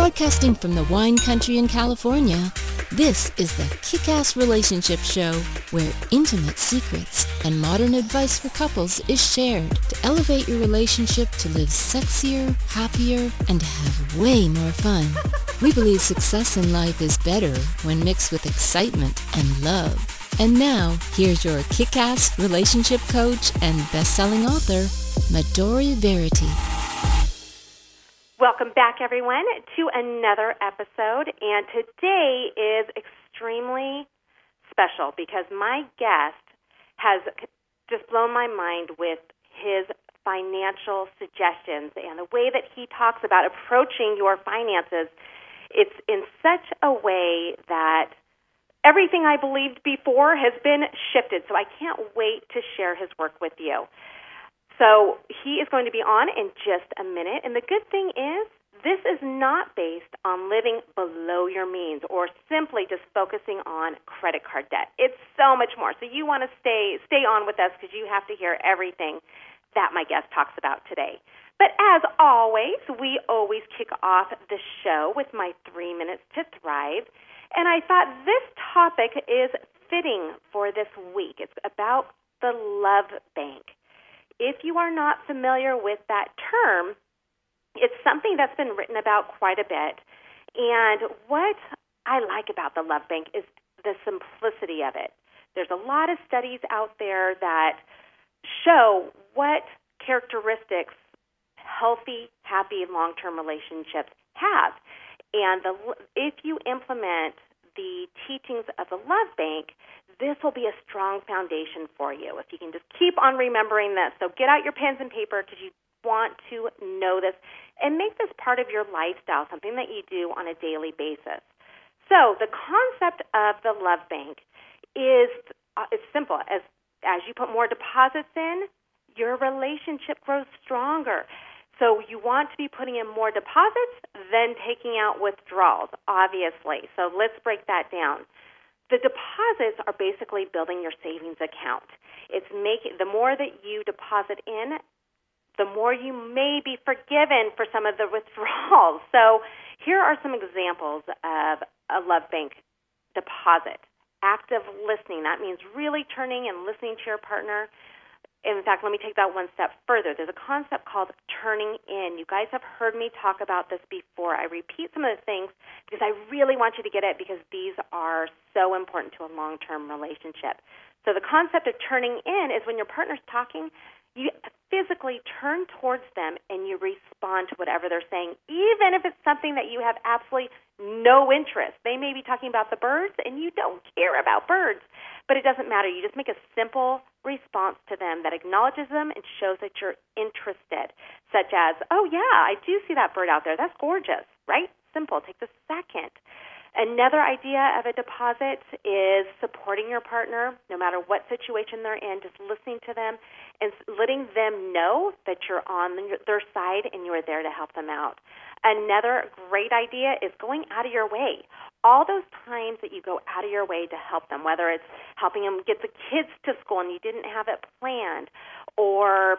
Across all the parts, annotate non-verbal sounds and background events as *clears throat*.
Broadcasting from the wine country in California, this is the Kick-Ass Relationship Show, where intimate secrets and modern advice for couples is shared to elevate your relationship to live sexier, happier, and have way more fun. We believe success in life is better when mixed with excitement and love. And now, here's your kick-ass relationship coach and best-selling author, Midori Verity. Welcome back, everyone, to another episode. And today is extremely special because my guest has just blown my mind with his financial suggestions and the way that he talks about approaching your finances. It's in such a way that everything I believed before has been shifted. So I can't wait to share his work with you. So he is going to be on in just a minute. And the good thing is, this is not based on living below your means or simply just focusing on credit card debt. It's so much more. So you want to stay stay on with us because you have to hear everything that my guest talks about today. But as always, we always kick off the show with my 3 minutes to thrive. And I thought this topic is fitting for this week. It's about the love bank if you are not familiar with that term, it's something that's been written about quite a bit. And what I like about the Love Bank is the simplicity of it. There's a lot of studies out there that show what characteristics healthy, happy, long term relationships have. And the, if you implement the teachings of the Love Bank, this will be a strong foundation for you. If you can just keep on remembering this. So get out your pens and paper because you want to know this and make this part of your lifestyle, something that you do on a daily basis. So the concept of the Love Bank is uh, it's simple. As as you put more deposits in, your relationship grows stronger. So you want to be putting in more deposits than taking out withdrawals, obviously. So let's break that down. The deposits are basically building your savings account. It's making the more that you deposit in, the more you may be forgiven for some of the *laughs* withdrawals. So here are some examples of a Love Bank deposit. Active listening. That means really turning and listening to your partner in fact, let me take that one step further. There's a concept called turning in. You guys have heard me talk about this before. I repeat some of the things because I really want you to get it because these are so important to a long term relationship. So, the concept of turning in is when your partner's talking, you physically turn towards them and you respond to whatever they're saying, even if it's something that you have absolutely no interest. They may be talking about the birds and you don't care about birds, but it doesn't matter. You just make a simple response to them that acknowledges them and shows that you're interested, such as, oh, yeah, I do see that bird out there. That's gorgeous, right? Simple. Take the second Another idea of a deposit is supporting your partner no matter what situation they're in, just listening to them and letting them know that you're on their side and you are there to help them out. Another great idea is going out of your way. All those times that you go out of your way to help them, whether it's helping them get the kids to school and you didn't have it planned, or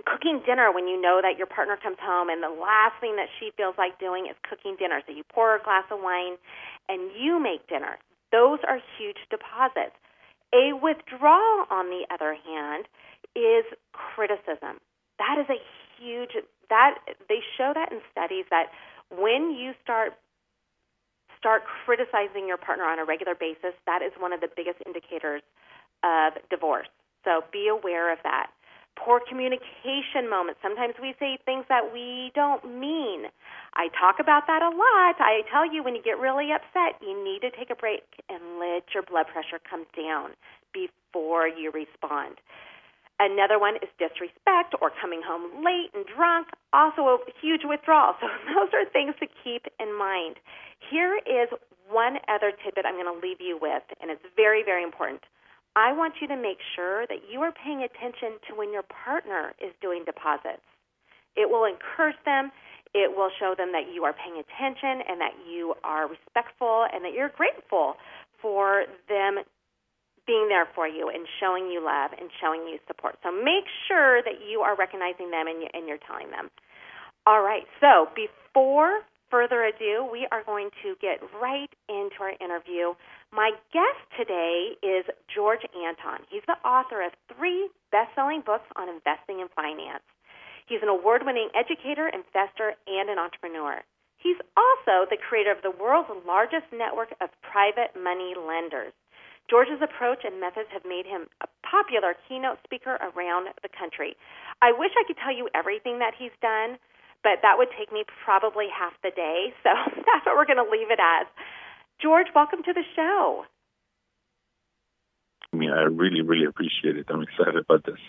cooking dinner when you know that your partner comes home and the last thing that she feels like doing is cooking dinner. So you pour a glass of wine and you make dinner. Those are huge deposits. A withdrawal, on the other hand, is criticism. That is a huge that they show that in studies that when you start start criticizing your partner on a regular basis, that is one of the biggest indicators of divorce. So be aware of that poor communication moments. Sometimes we say things that we don't mean. I talk about that a lot. I tell you when you get really upset, you need to take a break and let your blood pressure come down before you respond. Another one is disrespect or coming home late and drunk, also a huge withdrawal. *laughs* So those are things to keep in mind. Here is one other tidbit I'm going to leave you with, and it's very, very important. I want you to make sure that you are paying attention to when your partner is doing deposits. It will encourage them. It will show them that you are paying attention and that you are respectful and that you're grateful for them being there for you and showing you love and showing you support. So make sure that you are recognizing them and, you, and you're telling them. All right, so before further ado, we are going to get right into our interview. My guest today is George Antone. He's the author of three best selling books on investing and finance. He's an award winning educator, investor, and an entrepreneur. He's also the creator of the world's largest network of private money lenders. George's approach and methods have made him a popular keynote speaker around the country. I wish I could tell you everything that he's done, but that would take me probably half the day. So *laughs* that's what we're going to leave it as. George, welcome to the show. I mean, I really, really appreciate it. I'm excited about this.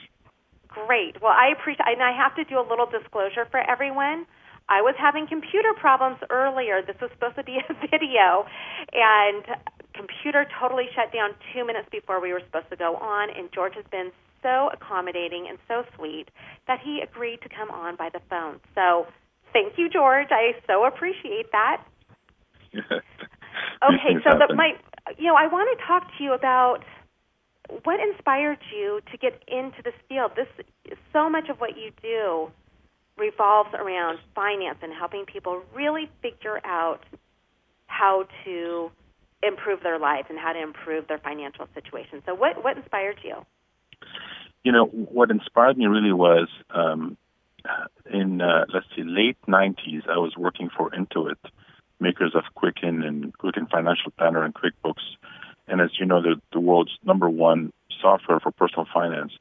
Great. Well, I appreciate, and I have to do a little disclosure for everyone. I was having computer problems earlier. This was supposed to be *laughs* a video, and computer totally shut down two minutes before we were supposed to go on. And George has been so accommodating and so sweet that he agreed to come on by the phone. So thank you, George. I so appreciate that. *laughs* okay, so the, my, you know, I want to talk to you about what inspired you to get into this field. This so much of what you do revolves around finance and helping people really figure out how to improve their lives and how to improve their financial situation. So, what what inspired you? You know, what inspired me really was um, in uh, let's see, late '90s. I was working for Intuit, makers of Quicken and Quicken Financial Planner and QuickBooks, and as you know, they're the world's number one software for personal finance.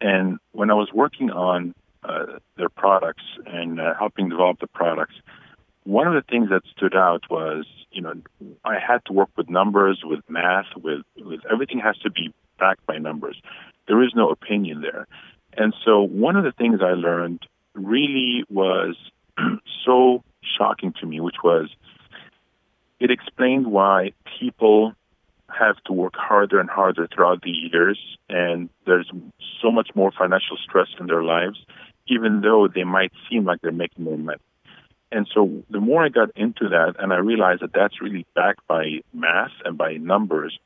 And when I was working on uh, their products and uh, helping develop the products, one of the things that stood out was, you know, I had to work with numbers, with math, with, with everything has to be backed by numbers. There is no opinion there. And so one of the things I learned really was *clears throat* so shocking to me, which was it explained why people have to work harder and harder throughout the years, and there's so much more financial stress in their lives, even though they might seem like they're making more money. And so the more I got into that, and I realized that that's really backed by math and by numbers,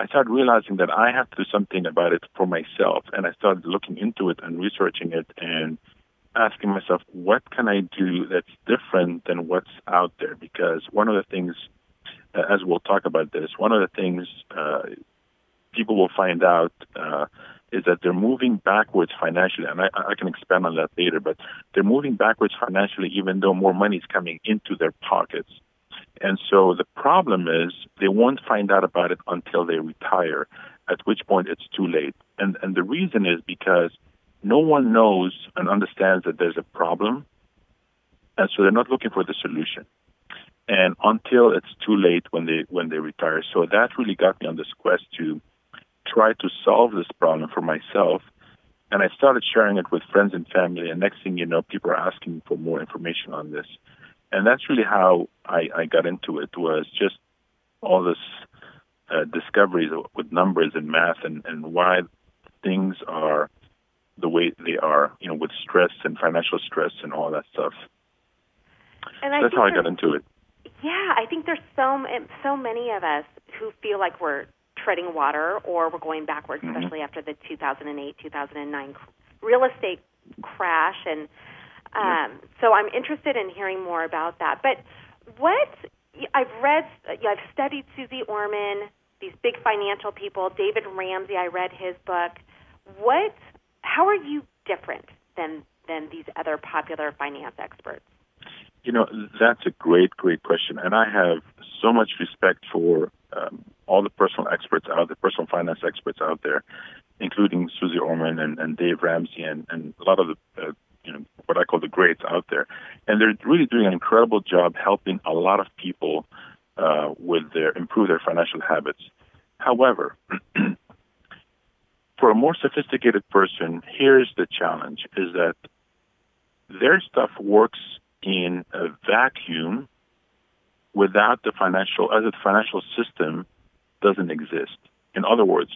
I started realizing that I have to do something about it for myself. And I started looking into it and researching it and asking myself, what can I do that's different than what's out there? Because one of the things uh, as we'll talk about this, one of the things uh, people will find out uh, is that they're moving backwards financially, and I, I can expand on that later. But they're moving backwards financially, even though more money is coming into their pockets. And so the problem is they won't find out about it until they retire, at which point it's too late. And and the reason is because no one knows and understands that there's a problem, and so they're not looking for the solution and until it's too late when they when they retire. So that really got me on this quest to try to solve this problem for myself. And I started sharing it with friends and family. And next thing you know, people are asking for more information on this. And that's really how I, I got into it was just all this uh, discoveries with numbers and math and, and why things are the way they are, you know, with stress and financial stress and all that stuff. And that's how I got into it. Yeah, I think there's so so many of us who feel like we're treading water or we're going backwards, mm-hmm. especially after the 2008 2009 real estate crash. And um, so I'm interested in hearing more about that. But what I've read, I've studied Suze Orman, these big financial people, David Ramsey. I read his book. What? How are you different than than these other popular finance experts? You know, that's a great, great question. And I have so much respect for um, all the personal experts out there, personal finance experts out there, including Suze Orman and, and Dave Ramsey and, and a lot of the, uh, you know, what I call the greats out there. And they're really doing an incredible job helping a lot of people uh, with their, improve their financial habits. However, *clears throat* for a more sophisticated person, here's the challenge is that their stuff works in a vacuum without the financial, as a financial system doesn't exist. In other words,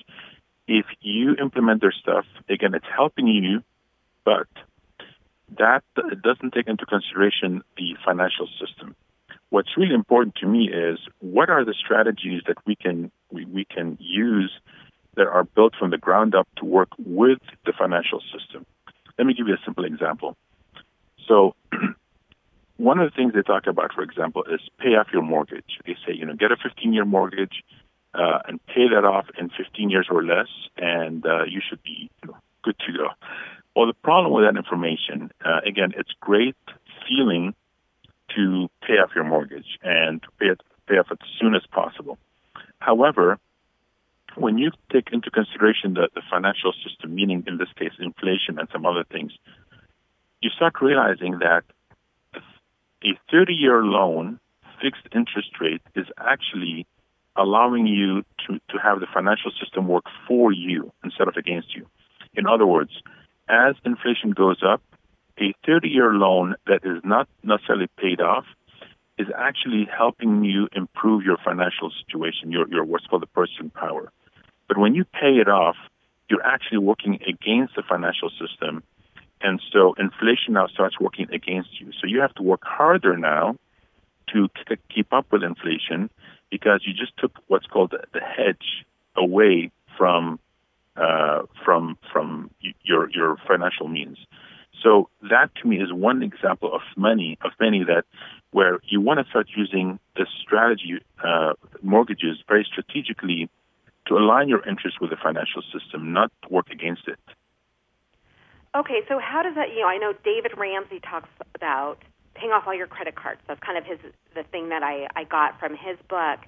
if you implement their stuff, again, it's helping you, but that doesn't take into consideration the financial system. What's really important to me is what are the strategies that we can we, we can use that are built from the ground up to work with the financial system. Let me give you a simple example. So *clears throat* one of the things they talk about, for example, is pay off your mortgage. They say, you know, get a 15-year mortgage uh, and pay that off in 15 years or less, and uh, you should be you know, good to go. Well, the problem with that information, uh, again, it's great feeling to pay off your mortgage and pay it pay off as soon as possible. However, when you take into consideration the, the financial system, meaning in this case inflation and some other things, you start realizing that a 30 year loan, fixed interest rate, is actually allowing you to, to have the financial system work for you instead of against you. In other words, as inflation goes up, a 30 year loan that is not necessarily paid off is actually helping you improve your financial situation, your, your what's called the purchasing power. But when you pay it off, you're actually working against the financial system. And so inflation now starts working against you. So you have to work harder now to keep up with inflation because you just took what's called the, hedge away from uh, from from your your financial means. So that to me is one example of many of many that where you want to start using the strategy uh, mortgages very strategically to align your interests with the financial system, not work against it. Okay, so how does that? You know, I know David Ramsey talks about paying off all your credit cards. That's kind of his the thing that I I got from his book.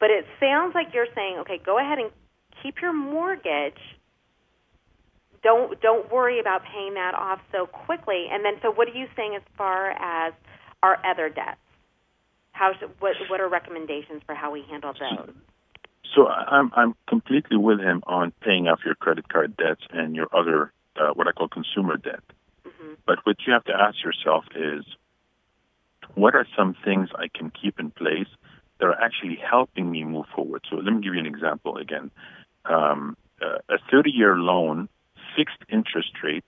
But it sounds like you're saying, okay, go ahead and keep your mortgage. Don't don't worry about paying that off so quickly. And then, so what are you saying as far as our other debts? How should, what what are recommendations for how we handle those? So I'm I'm completely with him on paying off your credit card debts and your other uh, what I call consumer debt. Mm-hmm. But what you have to ask yourself is, what are some things I can keep in place that are actually helping me move forward? So let me give you an example again. Um, uh, a 30-year loan, fixed interest rate,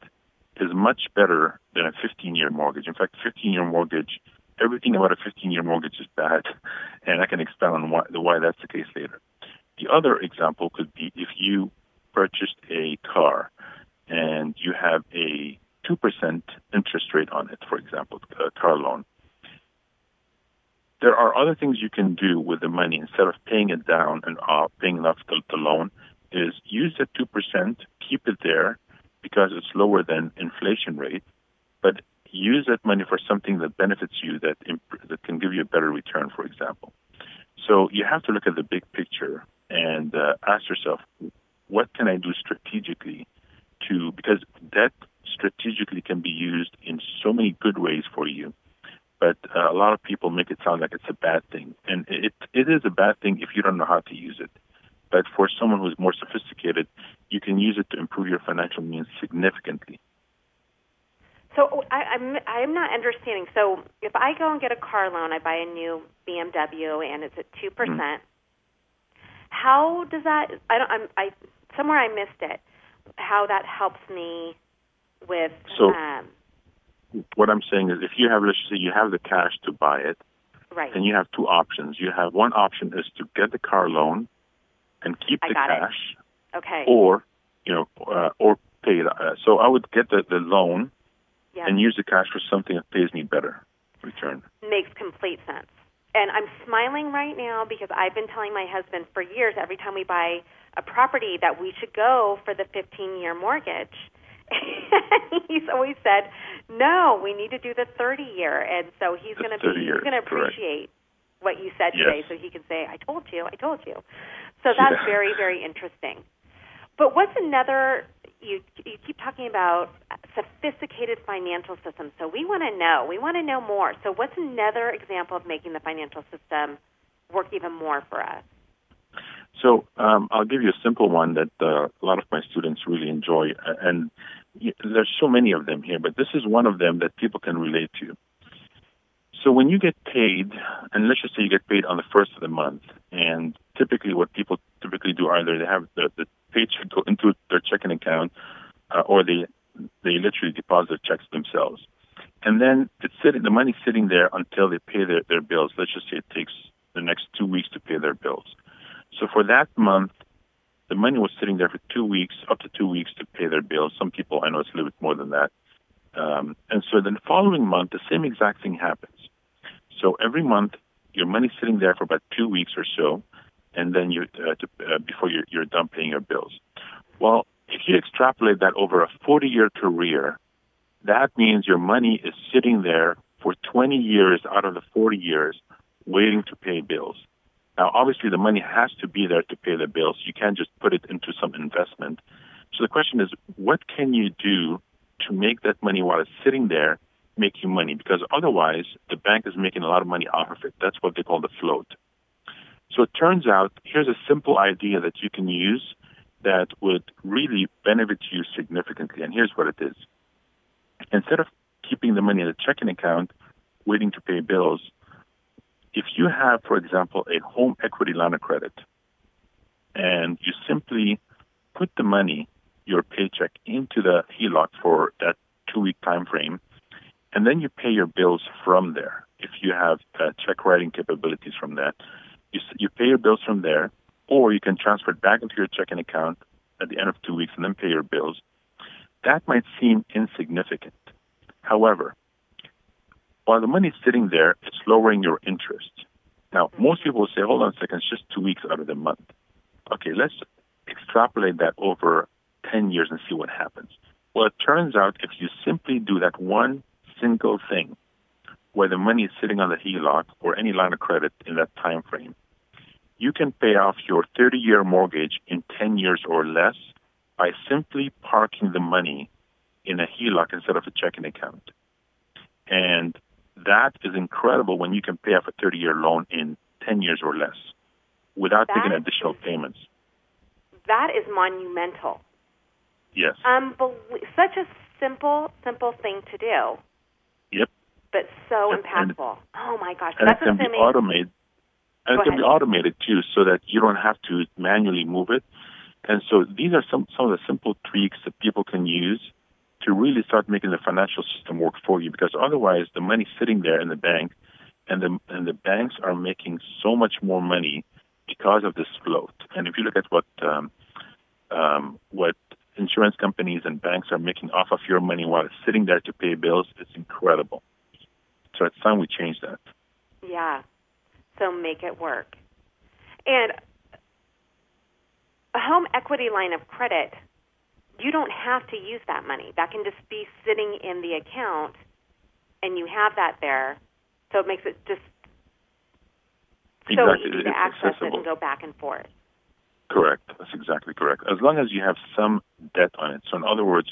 is much better than a 15-year mortgage. In fact, 15-year mortgage, everything about a 15-year mortgage is bad, *laughs* and I can expand on why, why that's the case later. The other example could be if you purchased a car and you have a 2% interest rate on it, for example, a car loan. There are other things you can do with the money instead of paying it down and uh, paying off the, the loan is use the 2%, keep it there because it's lower than inflation rate, but use that money for something that benefits you that, imp- that can give you a better return, for example. So you have to look at the big picture and uh, ask yourself, what can I do strategically to, because debt strategically can be used in so many good ways for you. But uh, a lot of people make it sound like it's a bad thing. And it, it is a bad thing if you don't know how to use it. But for someone who's more sophisticated, you can use it to improve your financial means significantly. So I, I'm I'm not understanding. So if I go and get a car loan, I buy a new BMW and it's at two percent. Mm-hmm how does that? I don't. I'm. I somewhere I missed it. How that helps me with. So, um, what I'm saying is, if you have, let's say, you have the cash to buy it, right? Then you have two options. You have one option is to get the car loan and keep the cash. It. Okay. Or, you know, uh, or pay it. Uh, so I would get the, the loan yep. and use the cash for something that pays me better return. Makes complete sense and I'm smiling right now because I've been telling my husband for years every time we buy a property that we should go for the 15 year mortgage. *laughs* he's always said, "No, we need to do the 30 year." And so he's going to be he's going to appreciate correct. what you said yes. today so he can say, "I told you, I told you." So that's yeah. very very interesting. But what's another you you keep talking about sophisticated financial systems. So we want to know. We want to know more. So what's another example of making the financial system work even more for us? So um, I'll give you a simple one that uh, a lot of my students really enjoy, and there's so many of them here, but this is one of them that people can relate to. So when you get paid, and let's just say you get paid on the first of the month, and typically what people typically do either they have the, the paycheck go into their checking account, uh, or they they literally deposit checks themselves, and then it's sitting the money's sitting there until they pay their, their bills. Let's just say it takes the next two weeks to pay their bills. So for that month, the money was sitting there for two weeks, up to two weeks to pay their bills. Some people I know it's a little bit more than that. Um, and so then the following month, the same exact thing happens. So every month, your money's sitting there for about two weeks or so, and then you uh, to, uh, before you're, you're done paying your bills. Well, if you extrapolate that over a 40-year career, that means your money is sitting there for 20 years out of the 40 years waiting to pay bills. Now, obviously, the money has to be there to pay the bills. You can't just put it into some investment. So the question is, what can you do to make that money while it's sitting there make you money? Because otherwise, the bank is making a lot of money off of it. That's what they call the float. So it turns out, here's a simple idea that you can use that would really benefit you significantly. And here's what it is. Instead of keeping the money in a checking account, waiting to pay bills, if you have, for example, a home equity line of credit, and you simply put the money, your paycheck, into the HELOC for that two-week time frame, and then you pay your bills from there. If you have uh, check writing capabilities from that, you, you pay your bills from there, or you can transfer it back into your checking account at the end of two weeks and then pay your bills. That might seem insignificant. However, while the money's sitting there, it's lowering your interest. Now, most people will say, hold on a second, it's just two weeks out of the month. Okay, let's extrapolate that over 10 years and see what happens. Well, it turns out if you simply do that one single thing, where the money is sitting on the HELOC or any line of credit in that time frame, you can pay off your 30-year mortgage in 10 years or less by simply parking the money in a HELOC instead of a checking account. And that is incredible when you can pay off a 30 year loan in 10 years or less without that making additional payments. That is monumental. Yes. Unbel- such a simple, simple thing to do. But so and- impactful. oh my gosh. And That's it can assuming be automated. And Go it can be automated too, so that you don't have to manually move it. And so these are some, some of the simple tweaks that people can use to really start making the financial system work for you because otherwise the money's sitting there in the bank and the and the banks are making so much more money because of this float. And if you look at what um, um, what insurance companies and banks are making off of your money while it's sitting there to pay bills, it's incredible. So it's time we change that. Yeah. So make it work. And a home equity line of credit, you don't have to use that money. That can just be sitting in the account and you have that there. So it makes it just so Exactly. easy to It's access it accessible. and go back and forth. Correct. That's exactly correct. As long as you have some debt on it. So in other words,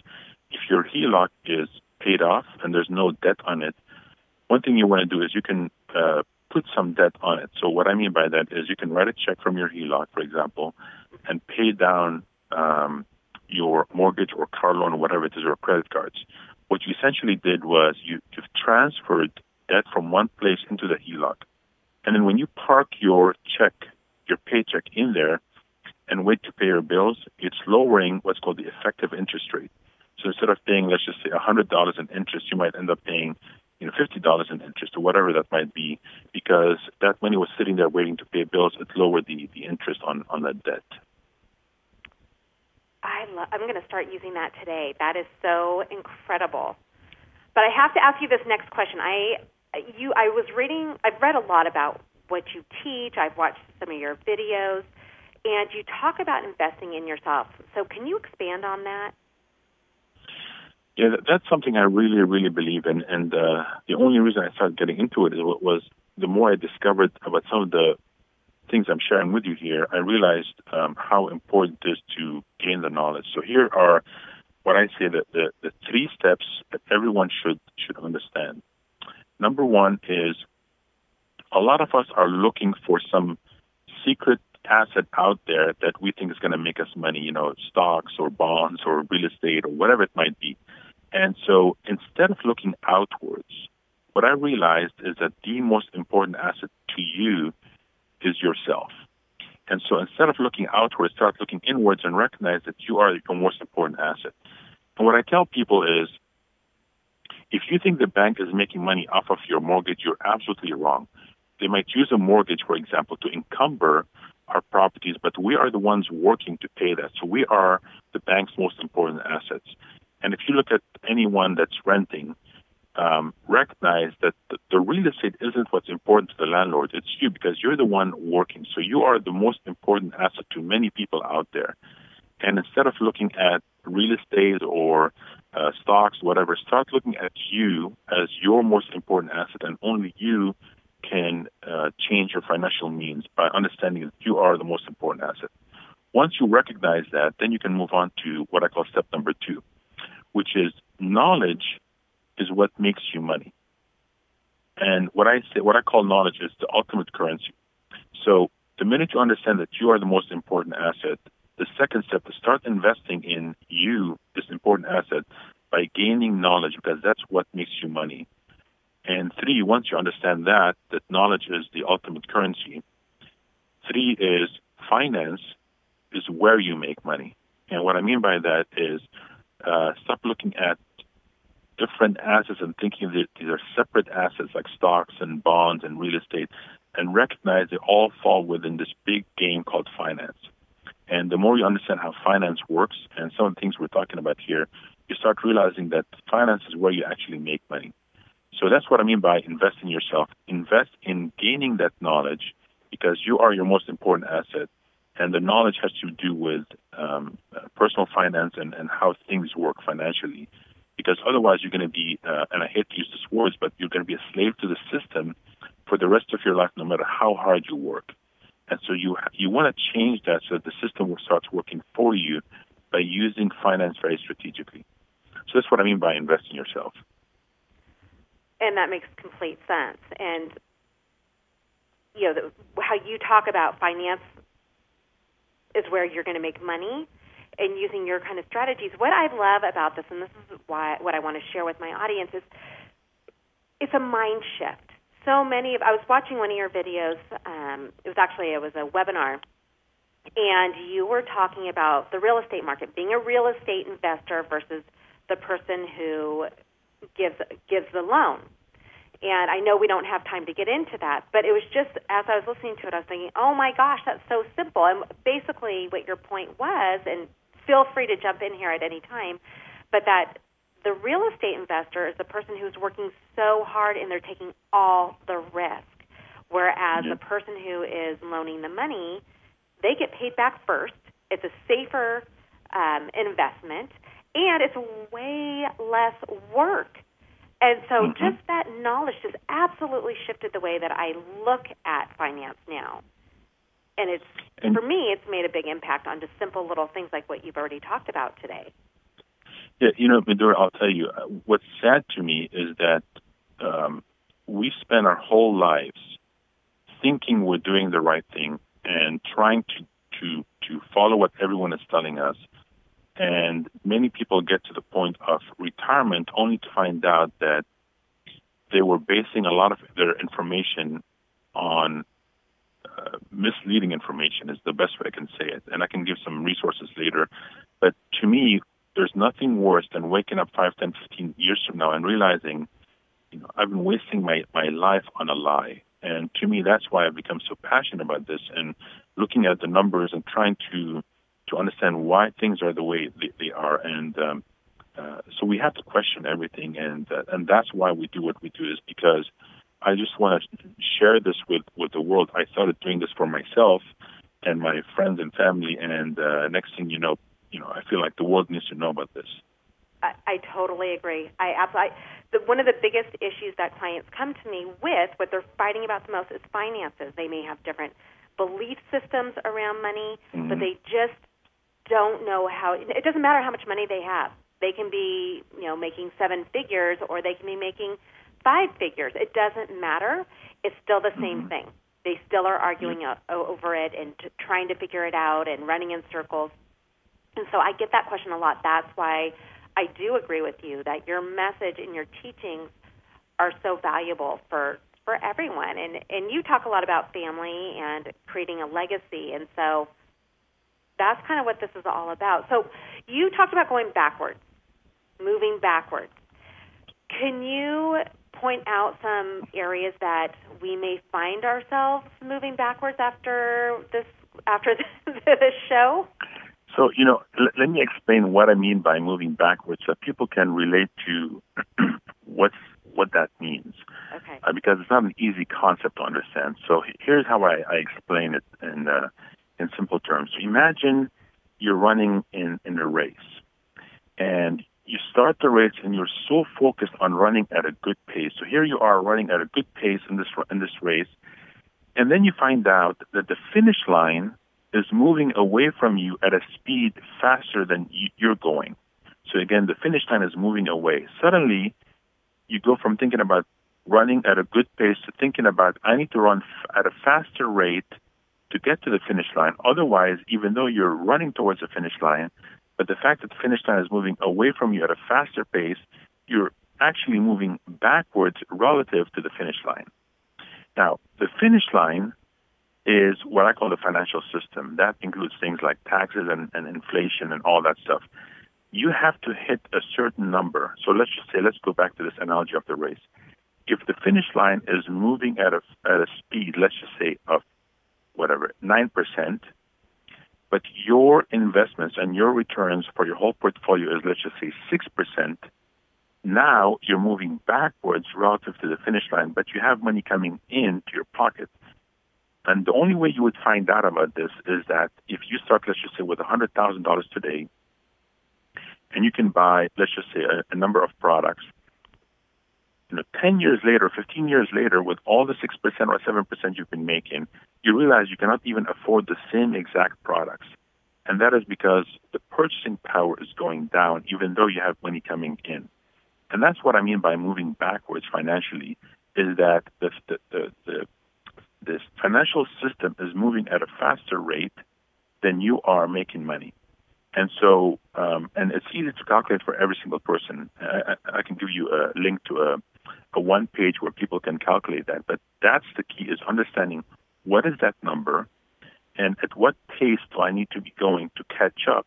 if your HELOC is paid off and there's no debt on it, one thing you want to do is you can uh, put some debt on it. So what I mean by that is you can write a check from your HELOC, for example, and pay down um, your mortgage or car loan or whatever it is or credit cards. What you essentially did was you, you've transferred debt from one place into the HELOC. And then when you park your check, your paycheck in there, and wait to pay your bills, it's lowering what's called the effective interest rate. So instead of paying, let's just say, $100 in interest, you might end up paying, you know, $50 in interest or whatever that might be, because that money was sitting there waiting to pay bills. It lowered the, the interest on, on that debt. I lo- I'm going to start using that today. That is so incredible. But I have to ask you this next question. I you I was reading I've read a lot about what you teach. I've watched some of your videos and you talk about investing in yourself. So can you expand on that? Yeah, that, that's something I really, really believe in. And uh, the only reason I started getting into it was the more I discovered about some of the things I'm sharing with you here, I realized um, how important it is to gain the knowledge. So here are what I say that the, the three steps that everyone should should understand. Number one is a lot of us are looking for some secret asset out there that we think is going to make us money, you know, stocks or bonds or real estate or whatever it might be. And so instead of looking outwards, what I realized is that the most important asset to you is yourself. And so instead of looking outwards, start looking inwards and recognize that you are your most important asset. And what I tell people is, if you think the bank is making money off of your mortgage, you're absolutely wrong. They might use a mortgage, for example, to encumber our properties, but we are the ones working to pay that. So we are the bank's most important assets. And if you look at anyone that's renting um, recognize that the, the real estate isn't what's important to the landlord. It's you because you're the one working. So you are the most important asset to many people out there. And instead of looking at real estate or uh, stocks, whatever, start looking at you as your most important asset, and only you can uh, change your financial means by understanding that you are the most important asset. Once you recognize that, then you can move on to what I call step number two, which is knowledge is what makes you money. And what I say, what I call knowledge is the ultimate currency. So the minute you understand that you are the most important asset, the second step is start investing in you, this important asset, by gaining knowledge because that's what makes you money. And three, once you understand that, that knowledge is the ultimate currency. Three is finance is where you make money. And what I mean by that is uh, stop looking at different assets and thinking that these are separate assets like stocks and bonds and real estate and recognize they all fall within this big game called finance. And the more you understand how finance works and some of the things we're talking about here, you start realizing that finance is where you actually make money. So that's what I mean by invest in yourself. Invest in gaining that knowledge because you are your most important asset. And the knowledge has to do with um, personal finance and, and how things work financially because otherwise you're going to be, uh, and I hate to use this words, but you're going to be a slave to the system for the rest of your life, no matter how hard you work. And so you you want to change that so that the system starts working for you by using finance very strategically. So that's what I mean by invest in yourself. And that makes complete sense. And you know the, how you talk about finance is where you're going to make money and using your kind of strategies. What I love about this, and this is why what I want to share with my audience, is it's a mind shift. So many of I was watching one of your videos. Um, it was actually it was a webinar, and you were talking about the real estate market, being a real estate investor versus the person who gives gives the loan. And I know we don't have time to get into that, but it was just as I was listening to it, I was thinking, oh my gosh, that's so simple. And basically, what your point was, and feel free to jump in here at any time, but that the real estate investor is the person who's working so hard and they're taking all the risk. Whereas the person who is loaning the money, they get paid back first. It's a safer um, investment, and it's way less work. And so, mm-hmm. just that knowledge just absolutely shifted the way that I look at finance now and it's and, for me it's made a big impact on just simple little things like what you've already talked about today yeah you know Midori, i'll tell you uh, what's sad to me is that um, we spend our whole lives thinking we're doing the right thing and trying to to to follow what everyone is telling us and many people get to the point of retirement only to find out that they were basing a lot of their information on uh, misleading information is the best way I can say it. And I can give some resources later. But to me, there's nothing worse than waking up 5, 10, 15 years from now and realizing, you know, I've been wasting my, my life on a lie. And to me, that's why I've become so passionate about this and looking at the numbers and trying to to understand why things are the way they, they are. And um, uh, so we have to question everything, and uh, and that's why we do what we do is because I just want to share this with, with the world. I started doing this for myself and my friends and family, and uh, next thing you know, you know, I feel like the world needs to know about this. I, I totally agree. I absolutely. The, one of the biggest issues that clients come to me with, what they're fighting about the most, is finances. They may have different belief systems around money, mm-hmm. but they just don't know how. It doesn't matter how much money they have. They can be, you know, making seven figures, or they can be making five figures. It doesn't matter. It's still the same mm-hmm. thing. They still are arguing mm-hmm. over it and t- trying to figure it out and running in circles. And so I get that question a lot. That's why I do agree with you that your message and your teachings are so valuable for for everyone. And and you talk a lot about family and creating a legacy. And so that's kind of what this is all about. So you talked about going backwards, moving backwards. Can you point out some areas that we may find ourselves moving backwards after this after *laughs* this, show? So, you know, l- let me explain what I mean by moving backwards so people can relate to *clears throat* what's what that means. Okay. Uh, because it's not an easy concept to understand. So here's how I, I explain it in uh, in simple terms. Imagine you're running in, in a race and you start the race and you're so focused on running at a good pace. So here you are running at a good pace in this in this race, and then you find out that the finish line is moving away from you at a speed faster than you're going. So again, the finish line is moving away. Suddenly, you go from thinking about running at a good pace to thinking about I need to run f- at a faster rate to get to the finish line. Otherwise, even though you're running towards the finish line, but the fact that the finish line is moving away from you at a faster pace, you're actually moving backwards relative to the finish line. Now, the finish line is what I call the financial system. That includes things like taxes and, and inflation and all that stuff. You have to hit a certain number. So let's just say, let's go back to this analogy of the race. If the finish line is moving at a, at a speed, let's just say of whatever, 9%, but your investments and your returns for your whole portfolio is, let's just say, 6%, now you're moving backwards relative to the finish line, but you have money coming into your pocket. And the only way you would find out about this is that if you start, let's just say, with $100,000 today, and you can buy, let's just say, a, a number of products, you know, 10 years later, 15 years later, with all the 6% or 7% you've been making, you realize you cannot even afford the same exact products. And that is because the purchasing power is going down, even though you have money coming in. And that's what I mean by moving backwards financially, is that the, the, the, the this financial system is moving at a faster rate than you are making money. And so, um, and it's easy to calculate for every single person. I, I can give you a link to a, a one page where people can calculate that. But that's the key is understanding what is that number and at what pace do I need to be going to catch up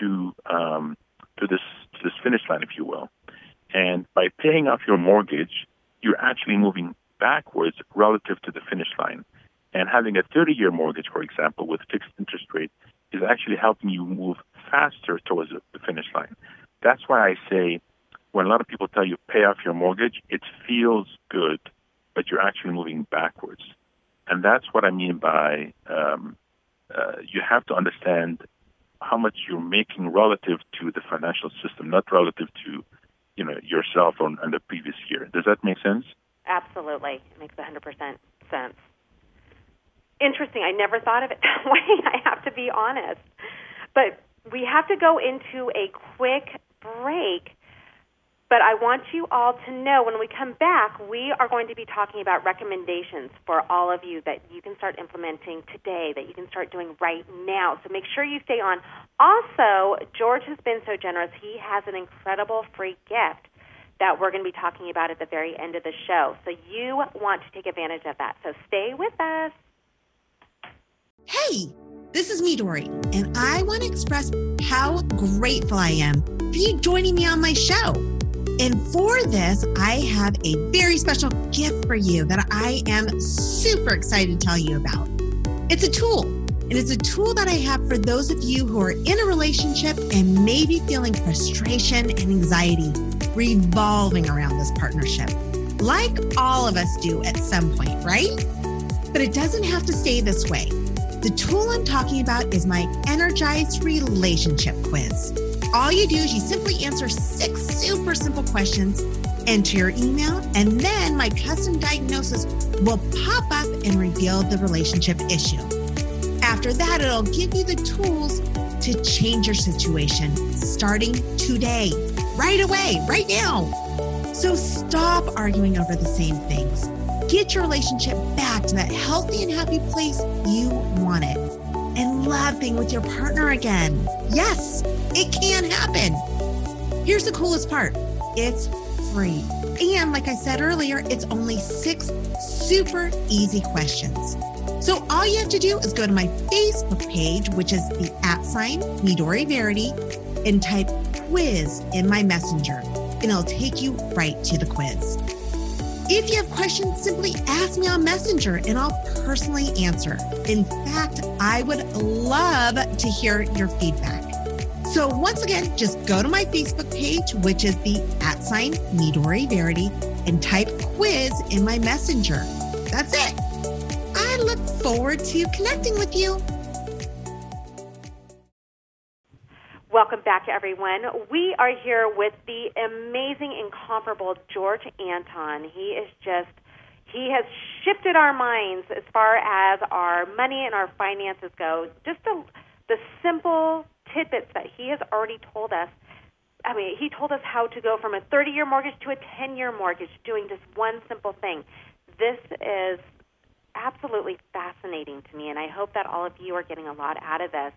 to um, to this to this finish line, if you will. And by paying off your mortgage, you're actually moving backwards relative to the finish line. And having a 30-year mortgage, for example, with fixed interest rate, is actually helping you move faster towards the finish line. That's why I say when a lot of people tell you pay off your mortgage, it feels good, but you're actually moving backwards. And that's what I mean by um, uh, you have to understand how much you're making relative to the financial system, not relative to you know yourself on, on the previous year. Does that make sense? Absolutely, it makes 100% sense. Interesting. I never thought of it *laughs* that way. I have to be honest, but we have to go into a quick break. But I want you all to know when we come back, we are going to be talking about recommendations for all of you that you can start implementing today, that you can start doing right now. So make sure you stay on. Also, George has been so generous. He has an incredible free gift that we're going to be talking about at the very end of the show. So you want to take advantage of that. So stay with us. Hey, this is me, Dory, and I want to express how grateful I am for you joining me on my show. And for this, I have a very special gift for you that I am super excited to tell you about. It's a tool, and it's a tool that I have for those of you who are in a relationship and maybe feeling frustration and anxiety revolving around this partnership, like all of us do at some point, right? But it doesn't have to stay this way. The tool I'm talking about is my Energized Relationship Quiz. All you do is you simply answer six super simple questions, enter your email, and then my custom diagnosis will pop up and reveal the relationship issue. After that, it'll give you the tools to change your situation starting today, right away, right now. So stop arguing over the same things. Get your relationship back to that healthy and happy place you want it and being with your partner again. Yes, it can happen. Here's the coolest part it's free. And like I said earlier, it's only six super easy questions. So all you have to do is go to my Facebook page, which is the at sign Midori Verity, and type quiz in my messenger, and it'll take you right to the quiz. If you have questions, simply ask me on Messenger and I'll personally answer. In fact, I would love to hear your feedback. So once again, just go to my Facebook page, which is the at sign Midori Verity, and type quiz in my messenger. That's it. I look forward to connecting with you. Welcome back, everyone. We are here with the amazing, incomparable George Antone. He is just, he has shifted our minds as far as our money and our finances go. Just the, the simple tidbits that he has already told us. I mean, he told us how to go from a 30 year mortgage to a 10 year mortgage doing just one simple thing. This is absolutely fascinating to me, and I hope that all of you are getting a lot out of this.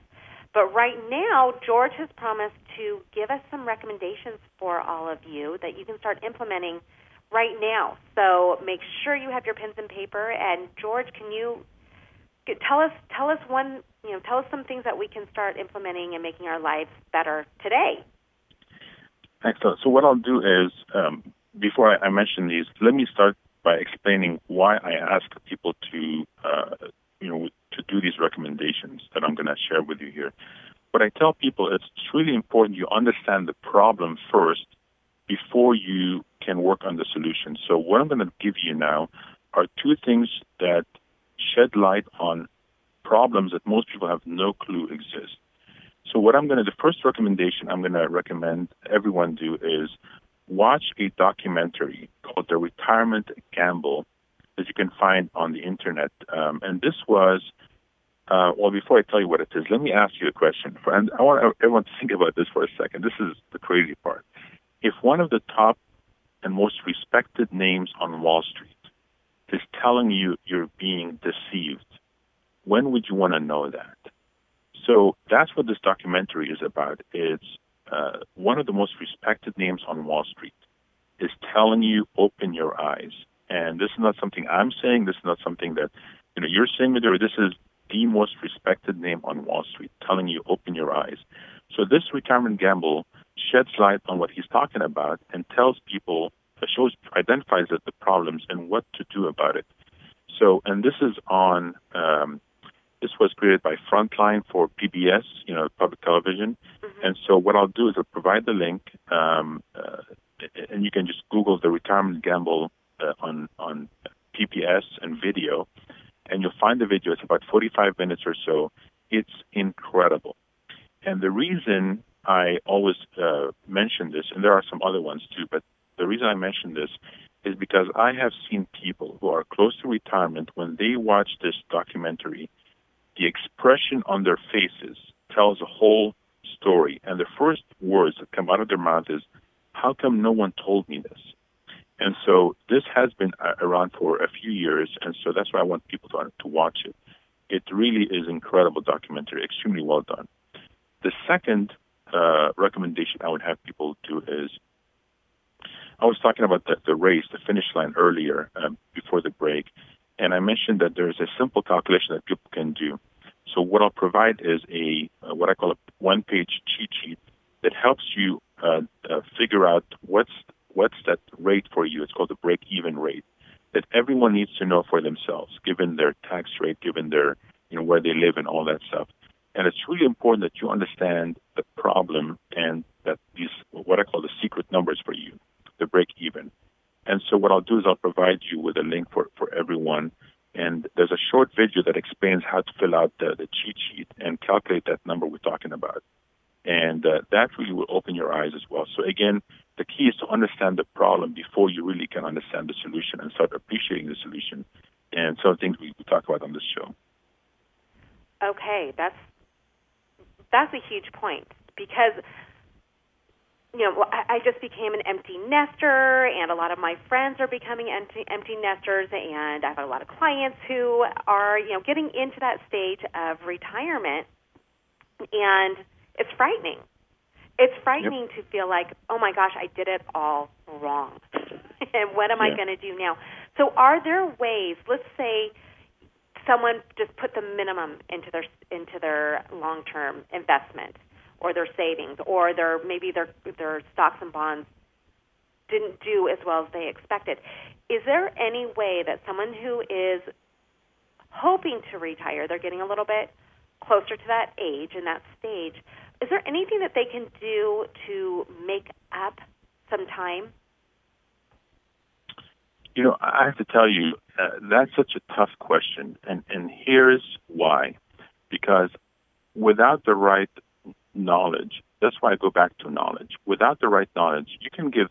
But right now, George has promised to give us some recommendations for all of you that you can start implementing right now. So make sure you have your pens and paper. And George, can you tell us tell us one you know tell us some things that we can start implementing and making our lives better today? Excellent. So what I'll do is um, before I, I mention these, let me start by explaining why I ask people to uh, you know to do these recommendations that I'm going to share with you here. But I tell people it's really important you understand the problem first before you can work on the solution. So what I'm going to give you now are two things that shed light on problems that most people have no clue exist. So what I'm going to, the first recommendation I'm going to recommend everyone do is watch a documentary called The Retirement Gamble that you can find on the internet. Um, and this was uh, well, before I tell you what it is, let me ask you a question. And I want everyone to think about this for a second. This is the crazy part. If one of the top and most respected names on Wall Street is telling you you're being deceived, when would you want to know that? So that's what this documentary is about. It's uh, one of the most respected names on Wall Street is telling you open your eyes. And this is not something I'm saying. This is not something that you know you're saying, Midori. This is the most respected name on Wall Street, telling you open your eyes. So this retirement gamble sheds light on what he's talking about and tells people, shows, identifies the problems and what to do about it. So, and this is on, um, this was created by Frontline for PBS, you know, public television. Mm-hmm. And so what I'll do is I'll provide the link, um, uh, and you can just Google the retirement gamble uh, on on PBS and video, and you'll find the video. It's about 45 minutes or so. It's incredible. And the reason I always uh, mention this, and there are some other ones too, but the reason I mention this is because I have seen people who are close to retirement when they watch this documentary, the expression on their faces tells a whole story. And the first words that come out of their mouth is, How come no one told me this? And so this has been uh, around for a few years, and so that's why I want people to, to watch it. It really is incredible documentary, extremely well done. The second uh, recommendation I would have people do is I was talking about the, the race, the finish line earlier um, before the break, and I mentioned that there's a simple calculation that people can do. So what I'll provide is a uh, what I call a one-page cheat sheet that helps you uh, uh, figure out what's what's that rate for you? It's called the break-even rate that everyone needs to know for themselves, given their tax rate, given their you know where they live and all that stuff. And it's really important that you understand the problem and that these what I call the secret numbers for you, the break-even. And so what I'll do is I'll provide you with a link for, for everyone. And there's a short video that explains how to fill out the, the cheat sheet and calculate that number we're talking about. And uh, that really will open your eyes as well. So again, the key is to understand the problem before you really can understand the solution and start appreciating the solution. And some things we talk about on this show. Okay, that's that's a huge point because you know I, I just became an empty nester, and a lot of my friends are becoming empty empty nesters, and I have a lot of clients who are you know getting into that stage of retirement, and it's frightening it's frightening yep. to feel like, oh my gosh, I did it all wrong. *laughs* and what am yeah. I going to do now? So, are there ways? Let's say someone just put the minimum into their into their long term investment, or their savings, or their maybe their their stocks and bonds didn't do as well as they expected. Is there any way that someone who is hoping to retire, they're getting a little bit closer to that age and that stage, is there anything that they can do to make up some time? You know, I have to tell you, uh, that's such a tough question, and and here's why: because without the right knowledge, that's why I go back to knowledge. Without the right knowledge, you can give.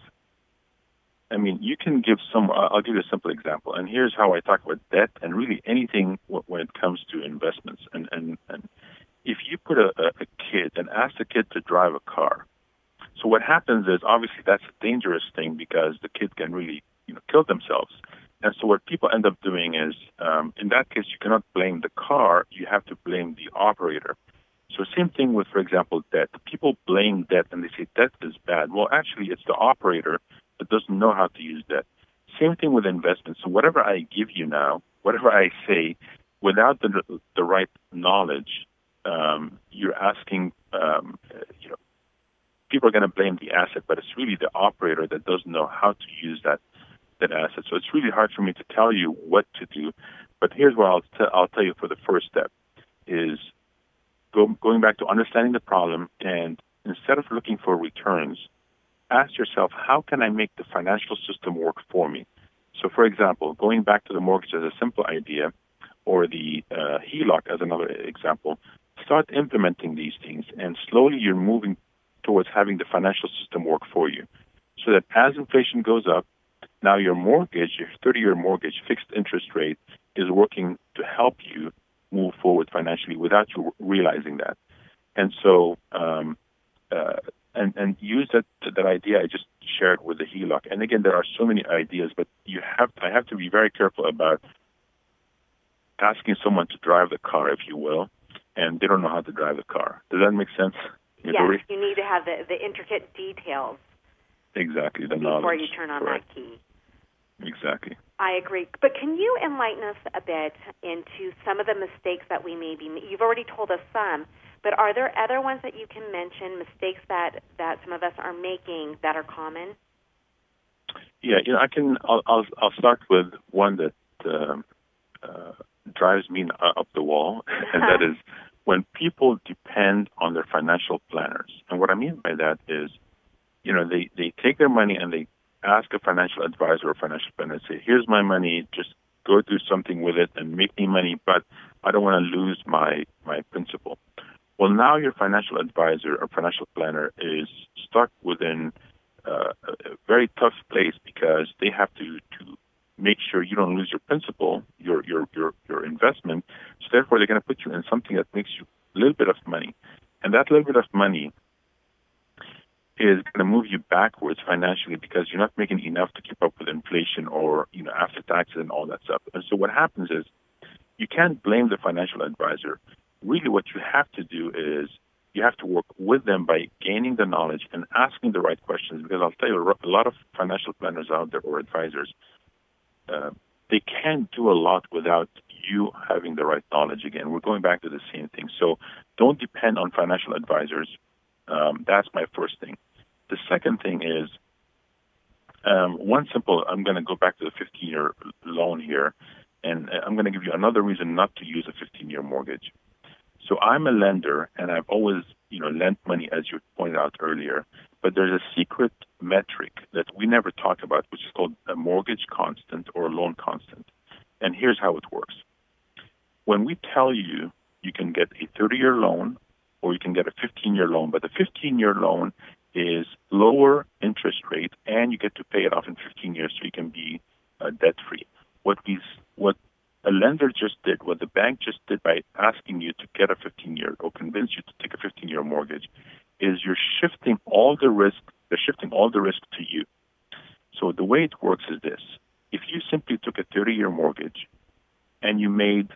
I mean, you can give some. I'll give you a simple example, and here's how I talk about debt and really anything when it comes to investments. And and and if you put a, a kid and ask the kid to drive a car, so what happens is obviously that's a dangerous thing because the kid can really you know, kill themselves. And so what people end up doing is, um, in that case, you cannot blame the car. You have to blame the operator. So same thing with, for example, debt. People blame debt and they say debt is bad. Well, actually, it's the operator that doesn't know how to use debt. Same thing with investments. So whatever I give you now, whatever I say, without the the right knowledge, um, you're asking, um, you know, people are going to blame the asset, but it's really the operator that doesn't know how to use that that asset. So it's really hard for me to tell you what to do. But here's what I'll, t- I'll tell you for the first step is go, going back to understanding the problem and instead of looking for returns, ask yourself, how can I make the financial system work for me? So, for example, going back to the mortgage as a simple idea, or the uh, HELOC as another example, start implementing these things, and slowly you're moving towards having the financial system work for you. So that as inflation goes up, now your mortgage, your 30-year mortgage, fixed interest rate, is working to help you move forward financially without you realizing that. And so, um, uh, and and use that that idea I just shared with the HELOC. And again, there are so many ideas, but you have I have to be very careful about asking someone to drive the car, if you will, and they don't know how to drive the car. Does that make sense? Yes, you need to have the, the intricate details. Exactly, the before knowledge. Before you turn on Correct. that key. Exactly. I agree. But can you enlighten us a bit into some of the mistakes that we may be You've already told us some, but are there other ones that you can mention, mistakes that, that some of us are making that are common? Yeah, you know, I can. I'll I'll, I'll start with one that um, uh, drives me up the wall, *laughs* and that is when people depend on their financial planners. And what I mean by that is, you know, they they take their money and they ask a financial advisor or financial planner say, here's my money, just go do something with it and make me money, but I don't want to lose my, my principal. Well, now your financial advisor or financial planner is stuck within uh, a very tough place because they have to, to make sure you don't lose your principal, your, your, your, your investment. So therefore, they're going to put you in something that makes you a little bit of money. And that little bit of money is going to move you backwards financially because you're not making enough to keep up with inflation or you know after taxes and all that stuff. And so what happens is you can't blame the financial advisor. Really, what you have to do is you have to work with them by gaining the knowledge and asking the right questions. Because I'll tell you, a lot of financial planners out there or advisors, uh, they can't do a lot without you having the right knowledge. Again, we're going back to the same thing. So don't depend on financial advisors. Um, that's my first thing. The second thing is um, one simple. I'm going to go back to the 15-year loan here, and I'm going to give you another reason not to use a 15-year mortgage. So I'm a lender, and I've always, you know, lent money, as you pointed out earlier. But there's a secret metric that we never talk about, which is called a mortgage constant or a loan constant. And here's how it works. When we tell you you can get a 30-year loan or you can get a 15-year loan, but the 15-year loan is lower interest rate, and you get to pay it off in 15 years, so you can be uh, debt free. What we what a lender just did, what the bank just did by asking you to get a 15 year or convince you to take a 15 year mortgage, is you're shifting all the risk. They're shifting all the risk to you. So the way it works is this: if you simply took a 30 year mortgage and you made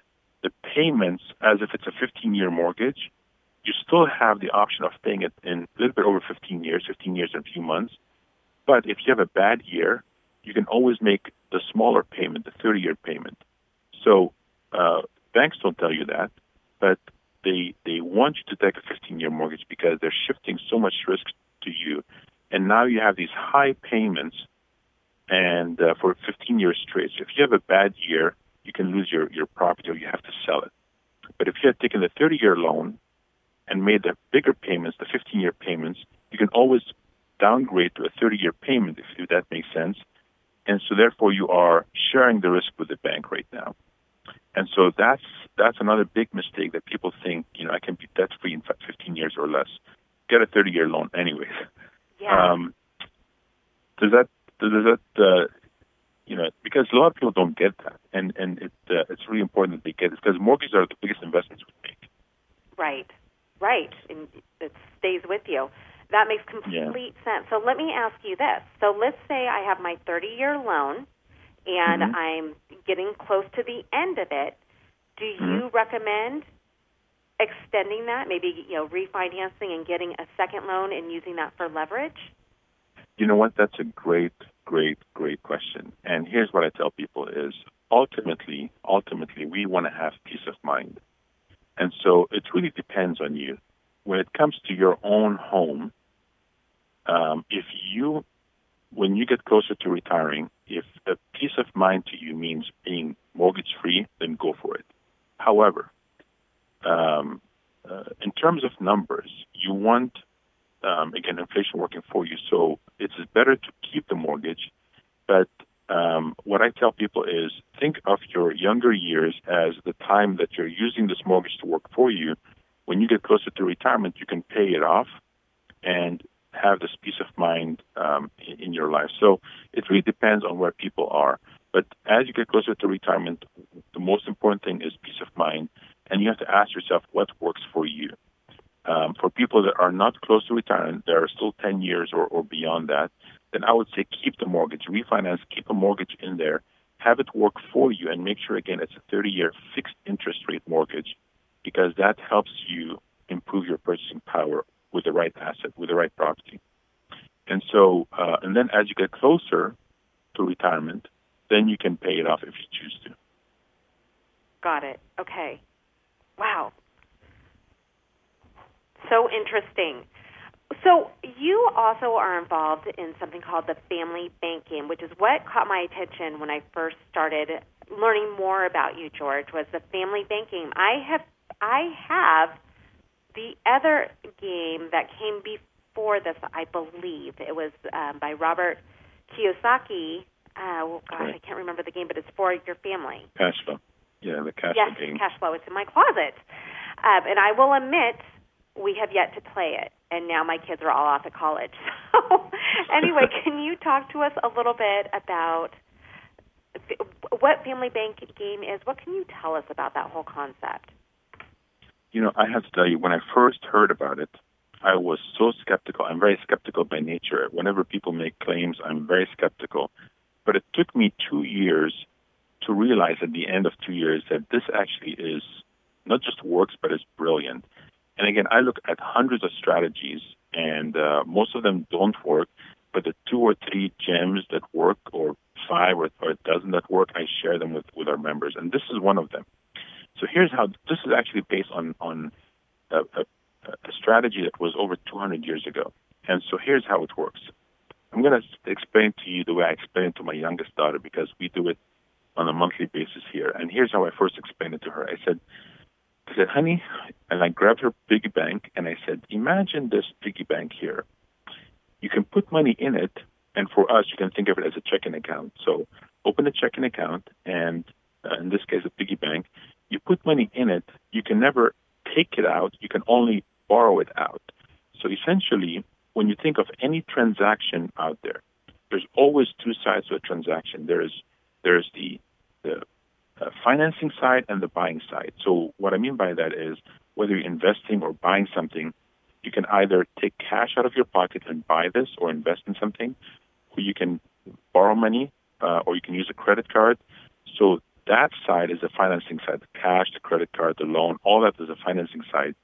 the payments as if it's a 15 year mortgage, you still have the option of paying it in a little bit over 15 years, 15 years and a few months. But if you have a bad year, you can always make the smaller payment, the 30 year payment. So uh, banks don't tell you that, but they they want you to take a 15 year mortgage because they're shifting so much risk to you, and now you have these high payments and uh, for 15 years straight. So if you have a bad year, you can lose your, your property or you have to sell it. But if you had taken the 30 year loan and made the bigger payments, the 15 year payments, you can always downgrade to a 30 year payment if, if that makes sense. And so therefore you are sharing the risk with the bank right now. And so that's that's another big mistake that people think, you know, I can be debt free in 15 years or less. Get a 30 year loan anyways. Yeah. Um, does that does that uh, you know because a lot of people don't get that, and and it uh, it's really important that they get it because mortgages are the biggest investments we make. Right, right, and it stays with you. That makes complete Yeah. sense. So let me ask you this. So let's say I have my 30-year loan and Mhm. I'm getting close to the end of it. Do you Mhm. recommend extending that, maybe, you know, refinancing and getting a second loan and using that for leverage? You know what? That's a great, great, great question. And here's what I tell people is ultimately, ultimately, we want to have peace of mind. And so it really depends on you. When it comes to your own home, um, if you, when you get closer to retiring, if the peace of mind to you means being mortgage free, then go for it. However, um, uh, in terms of numbers, you want um, again inflation working for you. So it's better to keep the mortgage. But um, what I tell people is think of your younger years as the time that you're using this mortgage to work for you. When you get closer to retirement, you can pay it off and have this peace of mind um, in, your life. So it really depends on where people are. But as you get closer to retirement, the most important thing is peace of mind, and you have to ask yourself what works for you. Um, for people that are not close to retirement, there are still 10 years or, or beyond that, then I would say keep the mortgage, refinance, keep a mortgage in there, have it work for you, and make sure, again, it's a 30 year fixed interest rate mortgage because that helps you improve your purchasing power with the right asset, with the right property. And so, uh, and then as you get closer to retirement, then you can pay it off if you choose to. Got it. Okay. Wow. So interesting. So you also are involved in something called the family bank game, which is what caught my attention when I first started learning more about you, George, was the family bank game. I have I have the other game that came before this, I believe. It was um, by Robert Kiyosaki. Uh, oh gosh, Right. I can't remember the game, but it's for your family. Cash flow. Yeah, the cash Yes, flow game. cash flow. It's in my closet. Um, and I will admit, we have yet to play it. And now my kids are all off at college. *laughs* So, *laughs* anyway, can you talk to us a little bit about what Family Bank game is? What can you tell us about that whole concept? You know, I have to tell you, when I first heard about it, I was so skeptical. I'm very skeptical by nature. Whenever people make claims, I'm very skeptical. But it took me two years to realize at the end of two years that this actually is not just works, but is brilliant. And again, I look at hundreds of strategies, and uh, most of them don't work. But the two or three gems that work, or five or, or a dozen that work, I share them with, with our members. And this is one of them. So here's how this is actually based on on a, a, a strategy that was over 200 years ago. And so here's how it works. I'm going to explain to you the way I explain it to my youngest daughter because we do it on a monthly basis here. And here's how I first explained it to her. I said, I said, honey, and I grabbed her piggy bank and I said, imagine this piggy bank here. You can put money in it, and for us, you can think of it as a checking account. So open a checking account, and uh, in this case, a piggy bank. You put money in it. You can never take it out. You can only borrow it out. So essentially, when you think of any transaction out there, there's always two sides to a transaction. There's there's the the uh, financing side and the buying side. So what I mean by that is whether you're investing or buying something, you can either take cash out of your pocket and buy this or invest in something, or you can borrow money, uh, or you can use a credit card. So that side is the financing side, the cash, the credit card, the loan, all that is the financing side.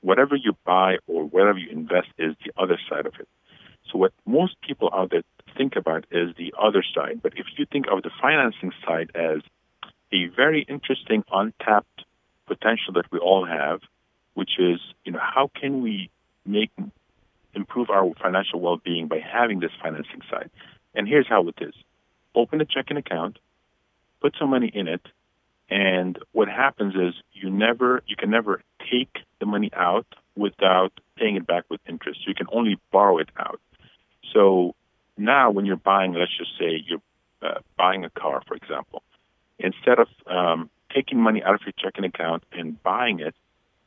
Whatever you buy or whatever you invest is the other side of it. So what most people out there think about is the other side. But if you think of the financing side as a very interesting untapped potential that we all have, which is, you know, how can we make improve our financial well-being by having this financing side? And here's how it is. open a checking account, put some money in it, and what happens is you never you can never take the money out without paying it back with interest. You can only borrow it out. So now when you're buying, let's just say you're uh, buying a car, for example, instead of um, taking money out of your checking account and buying it,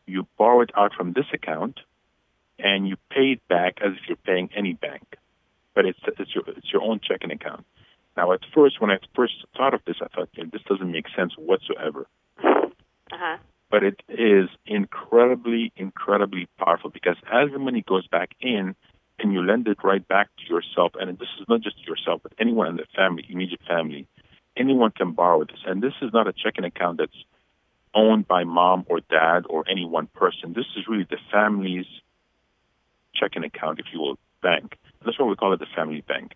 you borrow it out from this account and you pay it back as if you're paying any bank. But it's, it's, your, it's your own checking account. Now, at first, when I first thought of this, I thought, this doesn't make sense whatsoever. Uh-huh. But it is incredibly, incredibly powerful because as the money goes back in and you lend it right back to yourself, and this is not just yourself, but anyone in the family, immediate family, anyone can borrow this. And this is not a checking account that's owned by mom or dad or any one person. This is really the family's checking account, if you will, bank. That's why we call it the family bank.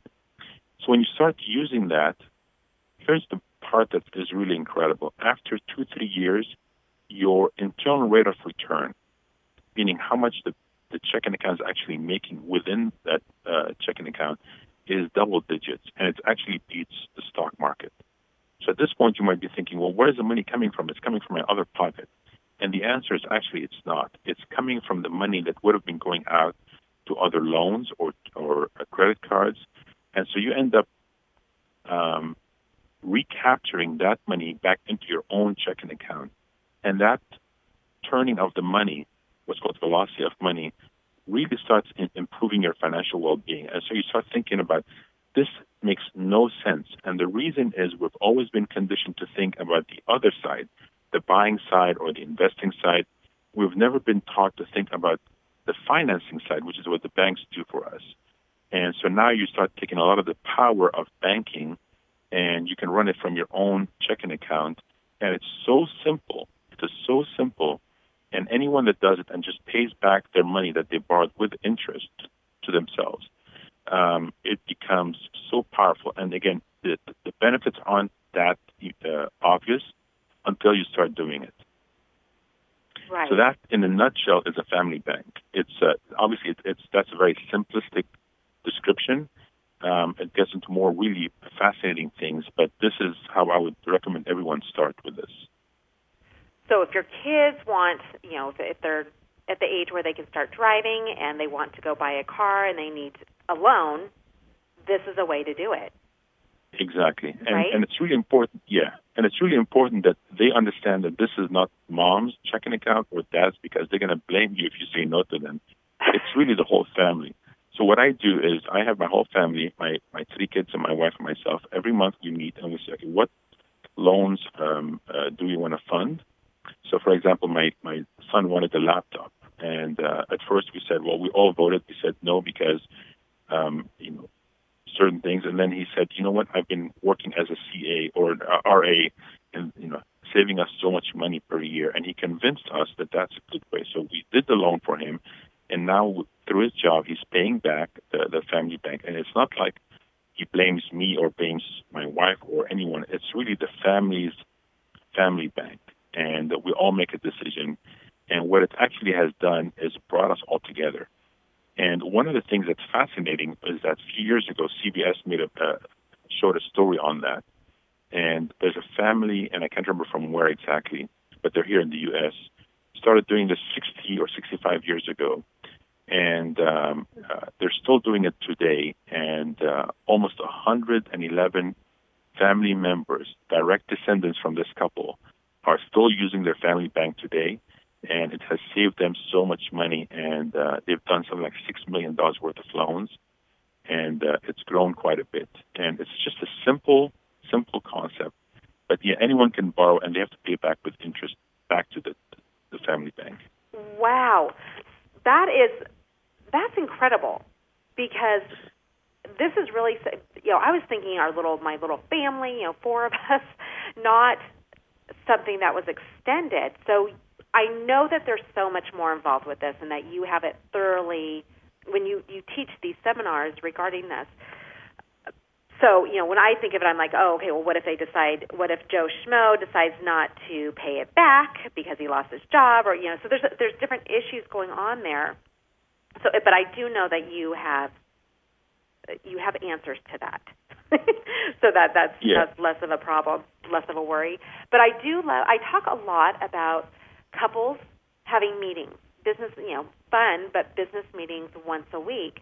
So when you start using that, here's the part that is really incredible. After two, three years, your internal rate of return, meaning how much the, the checking account is actually making within that uh, checking account, is double digits, and it actually beats the stock market. So at this point, you might be thinking, well, where's the money coming from? It's coming from my other pocket. And the answer is actually it's not. It's coming from the money that would have been going out to other loans or or credit cards, and so you end up um, recapturing that money back into your own checking account, and that turning of the money, what's called the velocity of money, really starts in improving your financial well-being. And so you start thinking about this makes no sense. And the reason is we've always been conditioned to think about the other side, the buying side or the investing side. We've never been taught to think about the financing side, which is what the banks do for us. And so now you start taking a lot of the power of banking and you can run it from your own checking account. And it's so simple. It is so simple. And anyone that does it and just pays back their money that they borrowed with interest to themselves, um, it becomes so powerful. And again, the, the benefits aren't that uh, obvious until you start doing it. Right. So that, in a nutshell, is a family bank. It's uh, obviously it, it's that's a very simplistic description. Um, it gets into more really fascinating things, but this is how I would recommend everyone start with this. So if your kids want, you know, if they're at the age where they can start driving and they want to go buy a car and they need a loan, this is a way to do it. Exactly. And, right? and it's really important, yeah. And it's really important that they understand that this is not mom's checking account or dad's because they're going to blame you if you say no to them. It's *laughs* really the whole family. So what I do is I have my whole family, my, my three kids and my wife and myself. Every month we meet and we say, okay, what loans um, uh, do we want to fund? So, for example, my, my son wanted a laptop. And uh, at first we said, well, we all voted. We said no because, um, you know, certain things. And then he said, you know what? I've been working as a CA or an RA and, you know, saving us so much money per year. And he convinced us that that's a good way. So we did the loan for him. And now through his job, he's paying back the, the family bank. And it's not like he blames me or blames my wife or anyone. It's really the family's family bank. And we all make a decision. And what it actually has done is brought us all together. And one of the things that's fascinating is that a few years ago, CBS made a uh, showed a story on that. And there's a family, and I can't remember from where exactly, but they're here in the U.S. Started doing this 60 or 65 years ago, and um, uh, they're still doing it today. And uh, almost 111 family members, direct descendants from this couple, are still using their family bank today and it has saved them so much money. And uh, they've done something like six million dollars worth of loans, and uh, it's grown quite a bit. And it's just a simple, simple concept. But yeah, anyone can borrow, and they have to pay back with interest back to the the family bank. Wow, that is that's incredible because this is really you know I was thinking our little my little family you know four of *laughs* us not something that was extended so I know that there's so much more involved with this and that you have it thoroughly when you, you teach these seminars regarding this. So, you know, when I think of it, I'm like, oh, okay, well, what if they decide, what if Joe Schmo decides not to pay it back because he lost his job or, you know, so there's, there's different issues going on there. So, but I do know that you have, you have answers to that. *laughs* so that that's Yeah. that's less of a problem, less of a worry. But I do love. I talk a lot about couples having meetings, business, you know, fun, but business meetings once a week.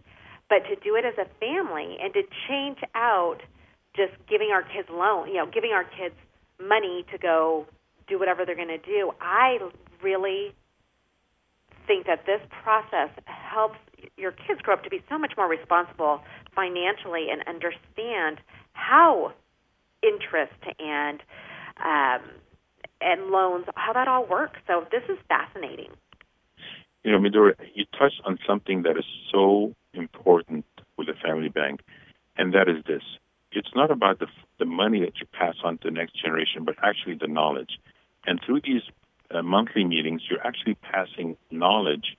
But to do it as a family and to change out just giving our kids loan, you know, giving our kids money to go do whatever they're going to do. I really think that this process helps your kids grow up to be so much more responsible financially and understand how interest and um, and loans, how that all works. So this is fascinating. You know, Midori, you touched on something that is so important with the family bank, and that is this. It's not about the, the money that you pass on to the next generation, but actually the knowledge. And through these uh, monthly meetings, you're actually passing knowledge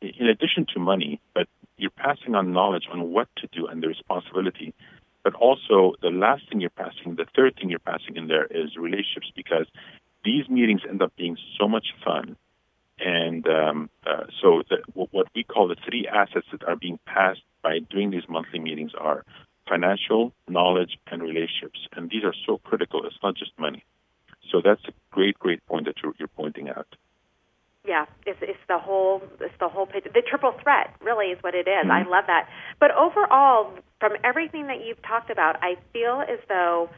in addition to money, but you're passing on knowledge on what to do and the responsibility. But also, the last thing you're passing, the third thing you're passing in there is relationships because these meetings end up being so much fun. And um, uh, so, the, what we call the three assets that are being passed by doing these monthly meetings are financial, knowledge, and relationships. And these are so critical. It's not just money. So that's a great, great point that you're, you're pointing out. Yeah, it's it's the whole it's the whole. The triple threat really is what it is. I Mhm. love that. But overall, from everything that you've talked about, I feel as though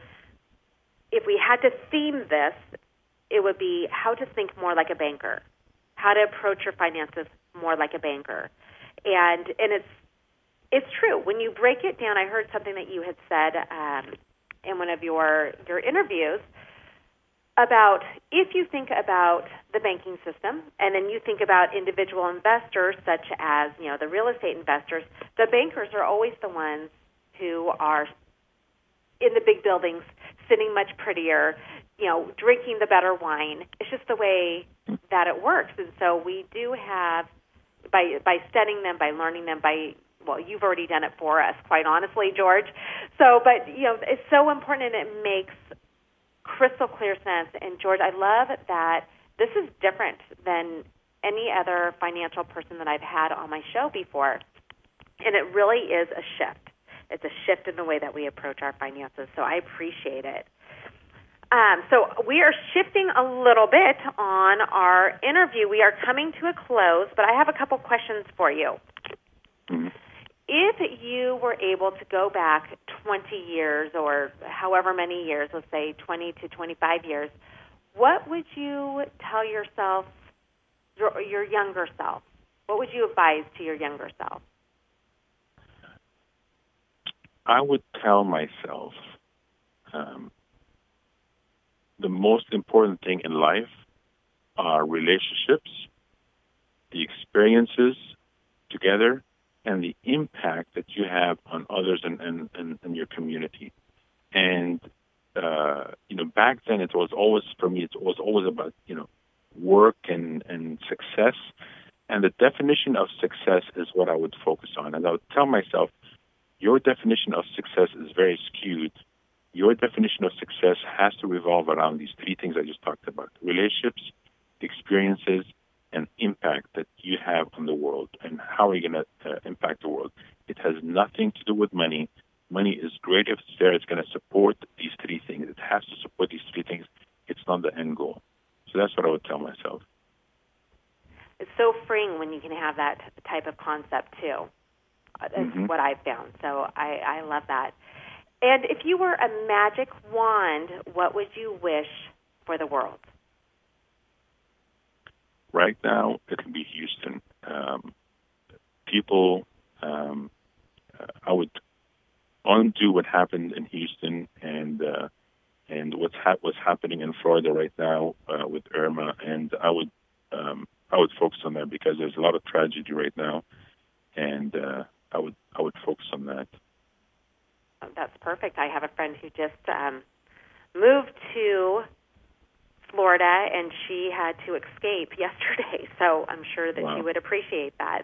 if we had to theme this, it would be how to think more like a banker, how to approach your finances more like a banker, and and it's it's true when you break it down. I heard something that you had said um, in one of your your interviews about if you think about the banking system and then you think about individual investors such as you know the real estate investors the bankers are always the ones who are in the big buildings sitting much prettier you know drinking the better wine it's just the way that it works and so we do have by by studying them by learning them by well you've already done it for us quite honestly george so but you know it's so important and it makes crystal clear sense. And George, I love that this is different than any other financial person that I've had on my show before. And it really is a shift. It's a shift in the way that we approach our finances. So I appreciate it. Um, so we are shifting a little bit on our interview. We are coming to a close, but I have a couple questions for you. Mhm. If you were able to go back 20 years or however many years, let's say 20 to 25 years, what would you tell yourself, your, your younger self? What would you advise to your younger self? I would tell myself um, the most important thing in life are relationships, the experiences together, and the impact that you have on others and, and, and, and your community. And, uh, you know, back then it was always, for me, it was always about, you know, work and, and success. And the definition of success is what I would focus on. And I would tell myself, your definition of success is very skewed. Your definition of success has to revolve around these three things I just talked about relationships, experiences, and impact that you have on the world. And how are you going to uh, impact the world? It has nothing to do with money. Money is great if it's there. It's going to support these three things. It has to support these three things. It's not the end goal. So that's what I would tell myself. It's so freeing when you can have that type of concept too. Uh, That's Mhm. what I've found. So I, I love that. And if you were a magic wand, what would you wish for the world? right now it will be Houston. Um, people, um, I would undo what happened in Houston and uh, and what's ha- what's happening in Florida right now uh, with Irma, and I would um, I would focus on that because there's a lot of tragedy right now, and uh, I would I would focus on that. That's perfect. I have a friend who just um, moved to Florida, and she had to escape *laughs* yesterday. So I'm sure that she would appreciate that.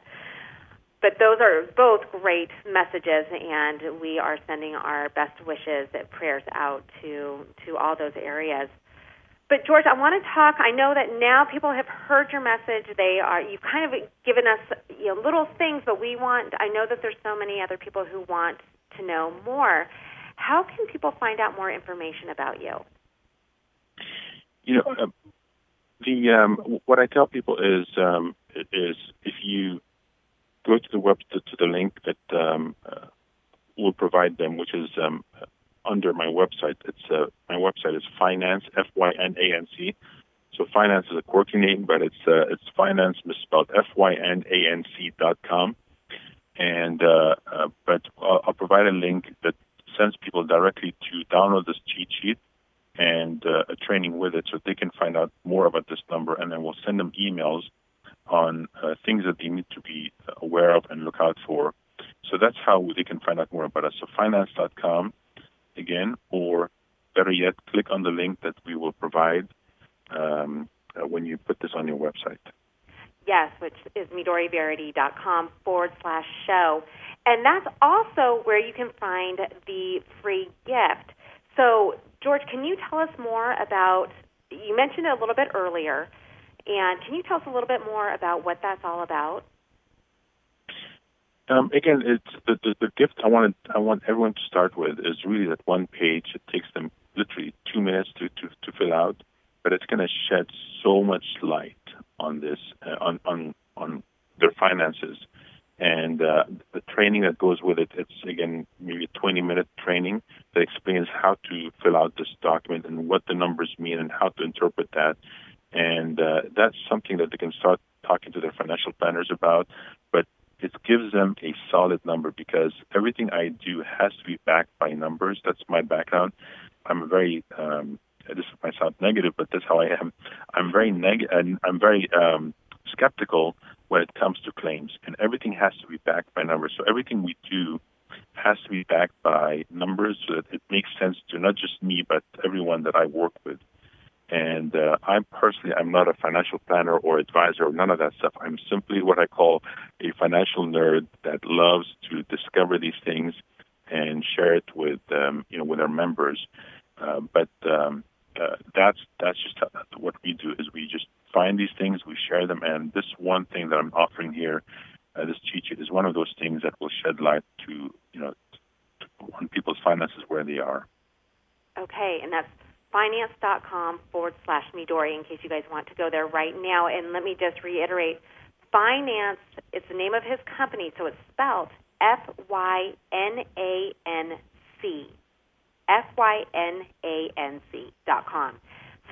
But those are both great messages, and we are sending our best wishes and prayers out to to all those areas. But George, I want to talk. I know that now people have heard your message. They are you've kind of given us you know little things, but we want. I know that there's so many other people who want to know more. how can people find out more information about you? You know, uh, the um, what I tell people is um, is if you go to the web to, to the link that um, uh, will provide them, which is um, under my website. It's uh, my website is Fynanc f y n a n c. So Fynanc is a quirky name, but it's uh, it's finance misspelled f y n a n c dot com. And uh, uh, but I'll, I'll provide a link that sends people directly to download this cheat sheet and uh, a training with it, so they can find out more about this number, and then we'll send them emails on uh, things that they need to be aware of and look out for. So that's how they can find out more about us. So fynanc.com again, or better yet, click on the link that we will provide um, uh, when you put this on your website. Yes, which is midoriverity.com forward slash show. And that's also where you can find the free gift. So, George, can you tell us more about, you mentioned it a little bit earlier, and can you tell us a little bit more about what that's all about? Um, again, it's the, the, the gift I want I want everyone to start with is really that one page. It takes them literally two minutes to, to, to fill out, but it's going to shed so much light on this uh, on on on their finances and uh, the training that goes with it. It's again maybe a 20 minute training that explains how to fill out this document and what the numbers mean and how to interpret that. And uh, that's something that they can start talking to their financial planners about. But it gives them a solid number because everything I do has to be backed by numbers. That's my background. I'm a very um, this might sound negative, but that's how I am. I'm very neg- and I'm very um, skeptical when it comes to claims, and everything has to be backed by numbers. So everything we do has to be backed by numbers so that it makes sense to not just me but everyone that I work with. And uh, I'm personally, I'm not a financial planner or advisor or none of that stuff. I'm simply what I call a financial nerd that loves to discover these things and share it with, um, you know, with our members. Uh, but um, uh, that's that's just what we do is we just find these things, we share them, and this one thing that I'm offering here, uh, this cheat sheet, is one of those things that will shed light to you know on people's finances where they are. Okay, and that's fynanc.com forward slash Midori in case you guys want to go there right now. And let me just reiterate Fynanc, it's the name of his company, so it's spelled F Y N A N C. F Y N A N C dot com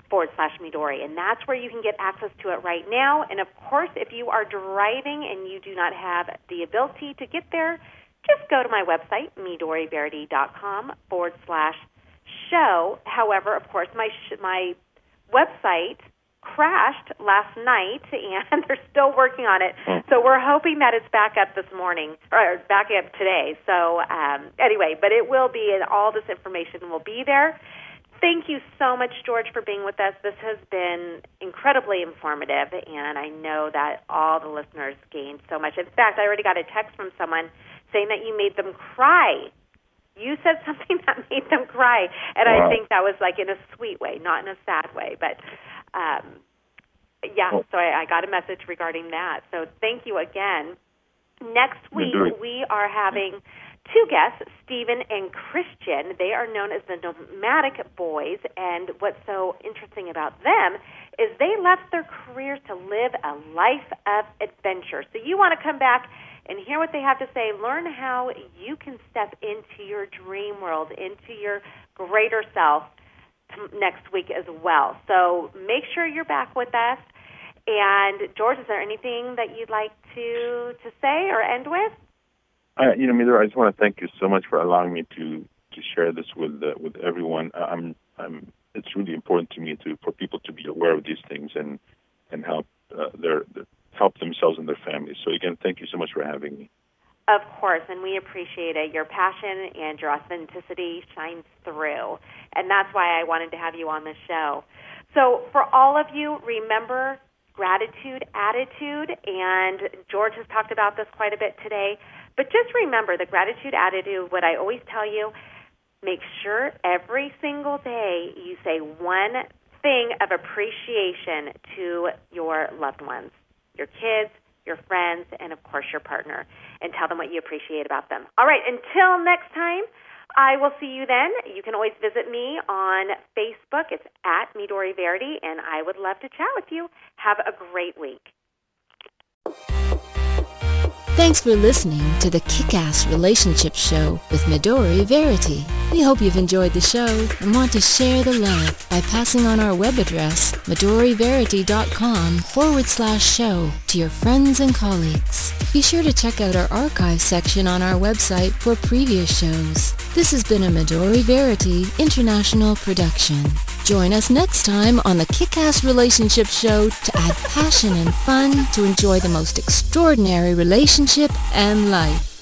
forward slash Midori. And that's where you can get access to it right now. And of course, if you are driving and you do not have the ability to get there, just go to my website, midoriverity.com forward slash show. However, of course, my sh- my website crashed last night, *laughs* and they're still working on it. Hmm. So we're hoping that it's back up this morning or back up today. So um, anyway, but it will be, and all this information will be there. Thank you so much, George, for being with us. This has been incredibly informative, and I know that all the listeners gained so much. In fact, I already got a text from someone saying that you made them cry you said *laughs* something that made them cry and Wow. i think that was like in a sweet way not in a sad way but um yeah Well- so I, I got a message regarding that. So thank you again. Next week we are having two guests stephen and christian. They are known as the nomadic boys and what's so interesting about them is they left their careers to live a life of adventure. So you want to come back and hear what they have to say. Learn how you can step into your dream world, into your greater self next week as well. So make sure you're back with us. And George, is there anything that you'd like to to say or end with? I, you know, Midor, I just want to thank you so much for allowing me to to share this with uh, with everyone. I'm I'm. It's really important to me to for people to be aware of these things and and help uh, their, their help themselves and their families. So again, thank you so much for having me. Of course, and we appreciate it. Your passion and your authenticity shines through. And that's why I wanted to have you on the show. So, for all of you, remember gratitude, attitude, and George has talked about this quite a bit today. But just remember the gratitude attitude, what I always tell you, make sure every single day you say one thing of appreciation to your loved ones, your kids, your friends, and of course your partner, and tell them what you appreciate about them. All right, until next time, I will see you then. You can always visit me on Facebook. It's at Midori Verity, and I would love to chat with you. Have a great week. Thanks for listening to the Kick-Ass Relationship Show with Midori Verity. We hope you've enjoyed the show and want to share the love by passing on our web address, midoriverity.com forward slash show to your friends and colleagues. Be sure to check out our archive section on our website for previous shows. This has been a Midori Verity international production. Join us next time on the Kick-Ass Relationship Show to add passion and fun to enjoy the most extraordinary relationship and life.